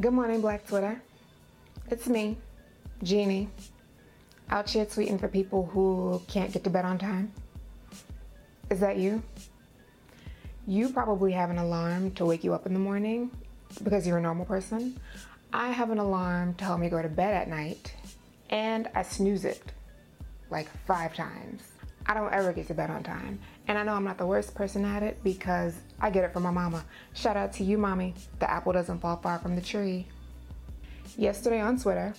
Good morning, Black Twitter. It's me, Jeannie, out here tweeting for people who can't get to bed on time. Is that you? You probably have an alarm to wake you up in the morning because you're a normal person. I have an alarm to help me go to bed at night, and I snooze it like five times. I don't ever get to bed on time. And I know I'm not the worst person at it because I get it from my mama. Shout out to you, mommy. The apple doesn't fall far from the tree. Yesterday on Twitter,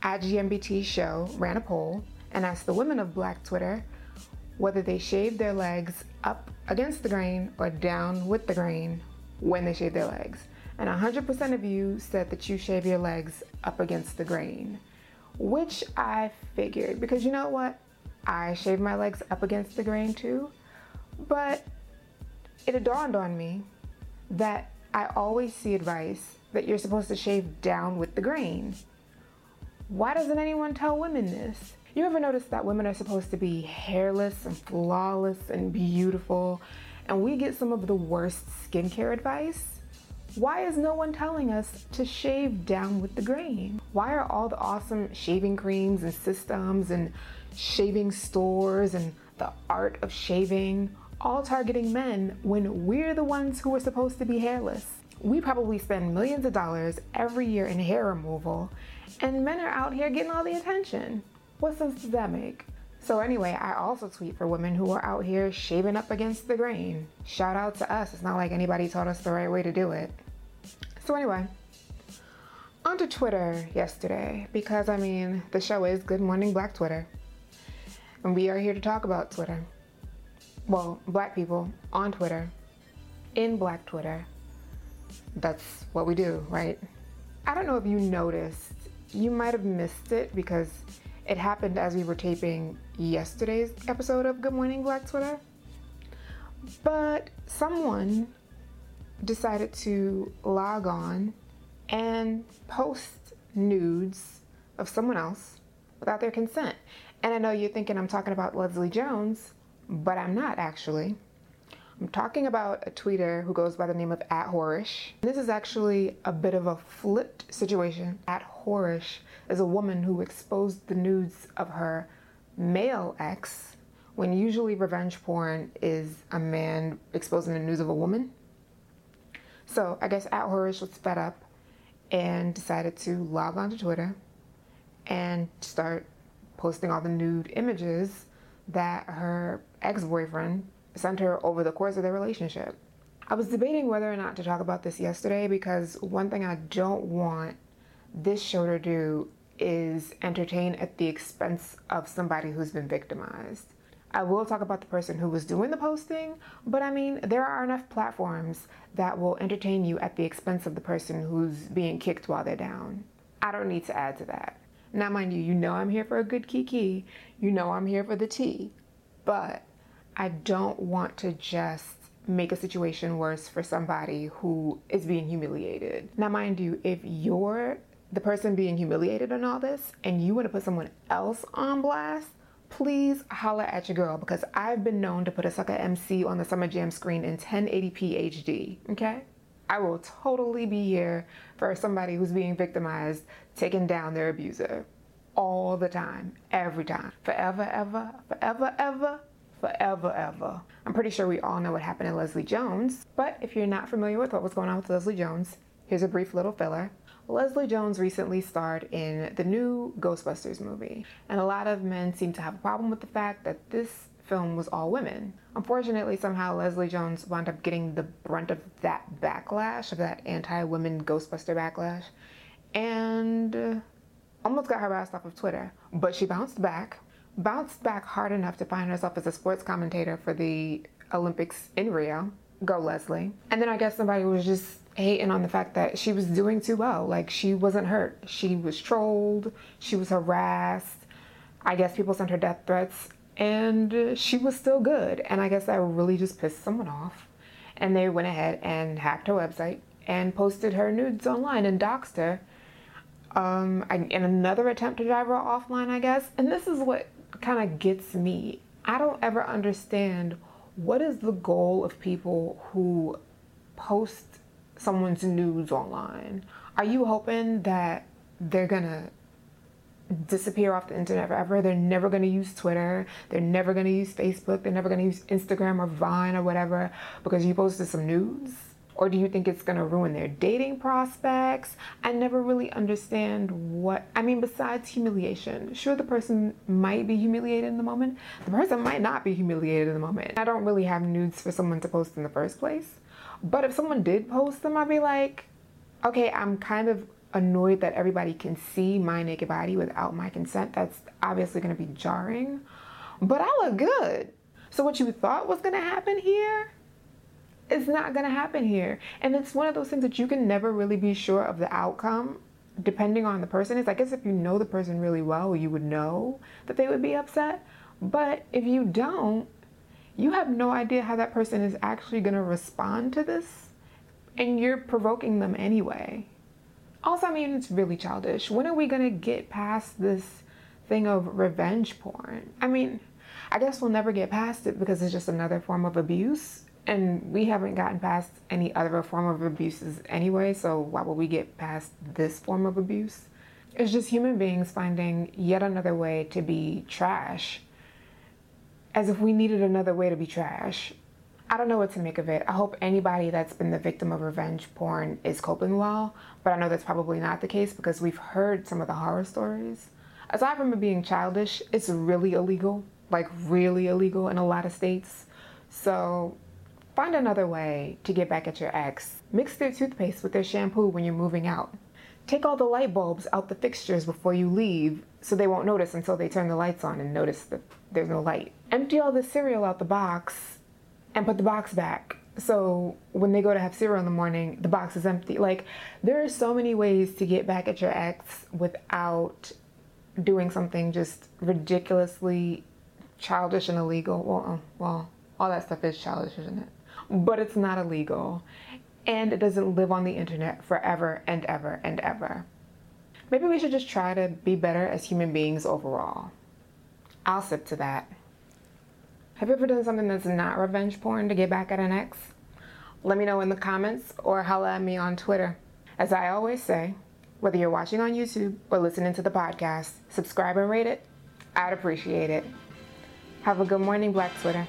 at GMBT Show ran a poll and asked the women of Black Twitter whether they shave their legs up against the grain or down with the grain when they shave their legs. And 100% of you said that you shave your legs up against the grain, which I figured because you know what? I shave my legs up against the grain too, but it dawned on me that I always see advice that you're supposed to shave down with the grain. Why doesn't anyone tell women this? You ever notice that women are supposed to be hairless and flawless and beautiful, and we get some of the worst skincare advice? Why is no one telling us to shave down with the grain? Why are all the awesome shaving creams and systems and shaving stores and the art of shaving all targeting men when we're the ones who are supposed to be hairless? We probably spend millions of dollars every year in hair removal, and men are out here getting all the attention. What sense does that make? So, anyway, I also tweet for women who are out here shaving up against the grain. Shout out to us. It's not like anybody taught us the right way to do it. So, anyway, onto Twitter yesterday, because I mean, the show is Good Morning Black Twitter. And we are here to talk about Twitter. Well, black people on Twitter, in black Twitter. That's what we do, right? I don't know if you noticed, you might have missed it because it happened as we were taping yesterday's episode of Good Morning Black Twitter. But someone decided to log on and post nudes of someone else without their consent. And I know you're thinking I'm talking about Leslie Jones, but I'm not actually. I'm talking about a tweeter who goes by the name of at Horish. This is actually a bit of a flipped situation. At Horish is a woman who exposed the nudes of her male ex, when usually revenge porn is a man exposing the nudes of a woman. So I guess At Horish was fed up and decided to log on to Twitter and start posting all the nude images that her ex boyfriend sent her over the course of their relationship. I was debating whether or not to talk about this yesterday because one thing I don't want this show to do is entertain at the expense of somebody who's been victimized. I will talk about the person who was doing the posting, but I mean, there are enough platforms that will entertain you at the expense of the person who's being kicked while they're down. I don't need to add to that. Now, mind you, you know I'm here for a good kiki, you know I'm here for the tea, but I don't want to just make a situation worse for somebody who is being humiliated. Now, mind you, if you're the person being humiliated in all this and you want to put someone else on blast, please holla at your girl because I've been known to put a sucker MC on the Summer Jam screen in 1080p HD, okay? I will totally be here for somebody who's being victimized, taking down their abuser all the time, every time, forever, ever, forever, ever, forever, ever. I'm pretty sure we all know what happened to Leslie Jones, but if you're not familiar with what was going on with Leslie Jones, here's a brief little filler. Leslie Jones recently starred in the new Ghostbusters movie, and a lot of men seem to have a problem with the fact that this film was all women. Unfortunately, somehow Leslie Jones wound up getting the brunt of that backlash, of that anti women Ghostbuster backlash, and uh, almost got harassed off of Twitter. But she bounced back, bounced back hard enough to find herself as a sports commentator for the Olympics in Rio. Go, Leslie. And then I guess somebody was just hating on the fact that she was doing too well. Like she wasn't hurt. She was trolled, she was harassed. I guess people sent her death threats and she was still good. And I guess that really just pissed someone off. And they went ahead and hacked her website and posted her nudes online and doxed her. Um, in another attempt to drive her offline, I guess. And this is what kind of gets me. I don't ever understand what is the goal of people who post someone's nudes online? Are you hoping that they're gonna disappear off the internet forever? They're never gonna use Twitter, they're never gonna use Facebook, they're never gonna use Instagram or Vine or whatever because you posted some nudes? Or do you think it's gonna ruin their dating prospects? I never really understand what, I mean, besides humiliation. Sure, the person might be humiliated in the moment, the person might not be humiliated in the moment. I don't really have nudes for someone to post in the first place. But if someone did post them, I'd be like, okay, I'm kind of annoyed that everybody can see my naked body without my consent. That's obviously going to be jarring. But I look good. So what you thought was going to happen here is not going to happen here. And it's one of those things that you can never really be sure of the outcome depending on the person. It's I guess if you know the person really well, you would know that they would be upset. But if you don't, you have no idea how that person is actually going to respond to this, and you're provoking them anyway. Also, I mean, it's really childish. When are we to get past this thing of revenge porn? I mean, I guess we'll never get past it because it's just another form of abuse. And we haven't gotten past any other form of abuses anyway, so why would we get past this form of abuse? It's just human beings finding yet another way to be trash as if we needed another way to be trash. I don't know what to make of it. I hope anybody that's been the victim of revenge porn is coping well, but I know that's probably not the case because we've heard some of the horror stories. Aside from it being childish, it's really illegal, like really illegal in a lot of states. So find another way to get back at your ex. Mix their toothpaste with their shampoo when you're moving out. Take all the light bulbs out the fixtures before you leave so they won't notice until they turn the lights on and notice that there's no light. Empty all the cereal out the box and put the box back. So when they go to have cereal in the morning, the box is empty. Like there are so many ways to get back at your ex without doing something just ridiculously childish and illegal. Well, uh, well, all that stuff is childish, isn't it? But it's not illegal and it doesn't live on the internet forever and ever and ever. Maybe we should just try to be better as human beings overall. I'll sip to that. Have you ever done something that's not revenge porn to get back at an ex? Let me know in the comments or holla at me on Twitter. As I always say, whether you're watching on YouTube or listening to the podcast, subscribe and rate it. I'd appreciate it. Have a good morning, Black Twitter.